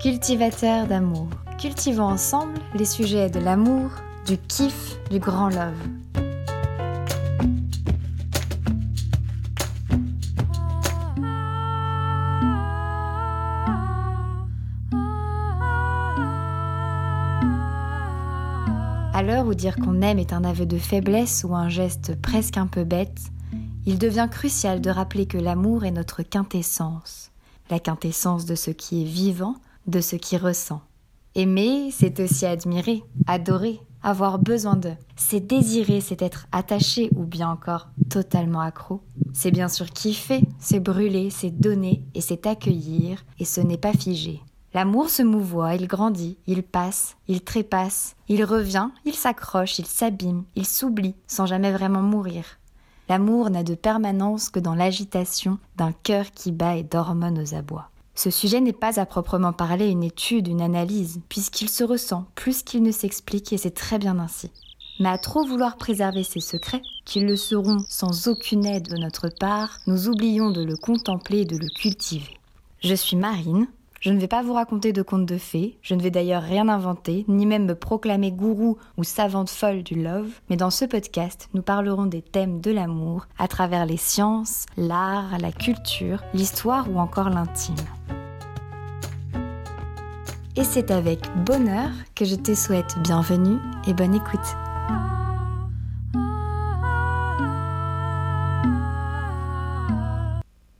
cultivateurs d'amour. Cultivons ensemble les sujets de l'amour, du kiff, du grand love. À l'heure où dire qu'on aime est un aveu de faiblesse ou un geste presque un peu bête, il devient crucial de rappeler que l'amour est notre quintessence, la quintessence de ce qui est vivant, de ce qui ressent. Aimer, c'est aussi admirer, adorer, avoir besoin d'eux. C'est désirer, c'est être attaché ou bien encore totalement accro. C'est bien sûr kiffer, c'est brûler, c'est donner et c'est accueillir et ce n'est pas figé. L'amour se mouvoie, il grandit, il passe, il trépasse, il revient, il s'accroche, il s'abîme, il s'oublie, sans jamais vraiment mourir. L'amour n'a de permanence que dans l'agitation d'un cœur qui bat et d'hormones aux abois. Ce sujet n'est pas à proprement parler une étude, une analyse, puisqu'il se ressent plus qu'il ne s'explique et c'est très bien ainsi. Mais à trop vouloir préserver ses secrets, qu'ils le seront sans aucune aide de notre part, nous oublions de le contempler et de le cultiver. Je suis Marine, je ne vais pas vous raconter de contes de fées, je ne vais d'ailleurs rien inventer, ni même me proclamer gourou ou savante folle du love, mais dans ce podcast, nous parlerons des thèmes de l'amour à travers les sciences, l'art, la culture, l'histoire ou encore l'intime et c'est avec bonheur que je te souhaite bienvenue et bonne écoute.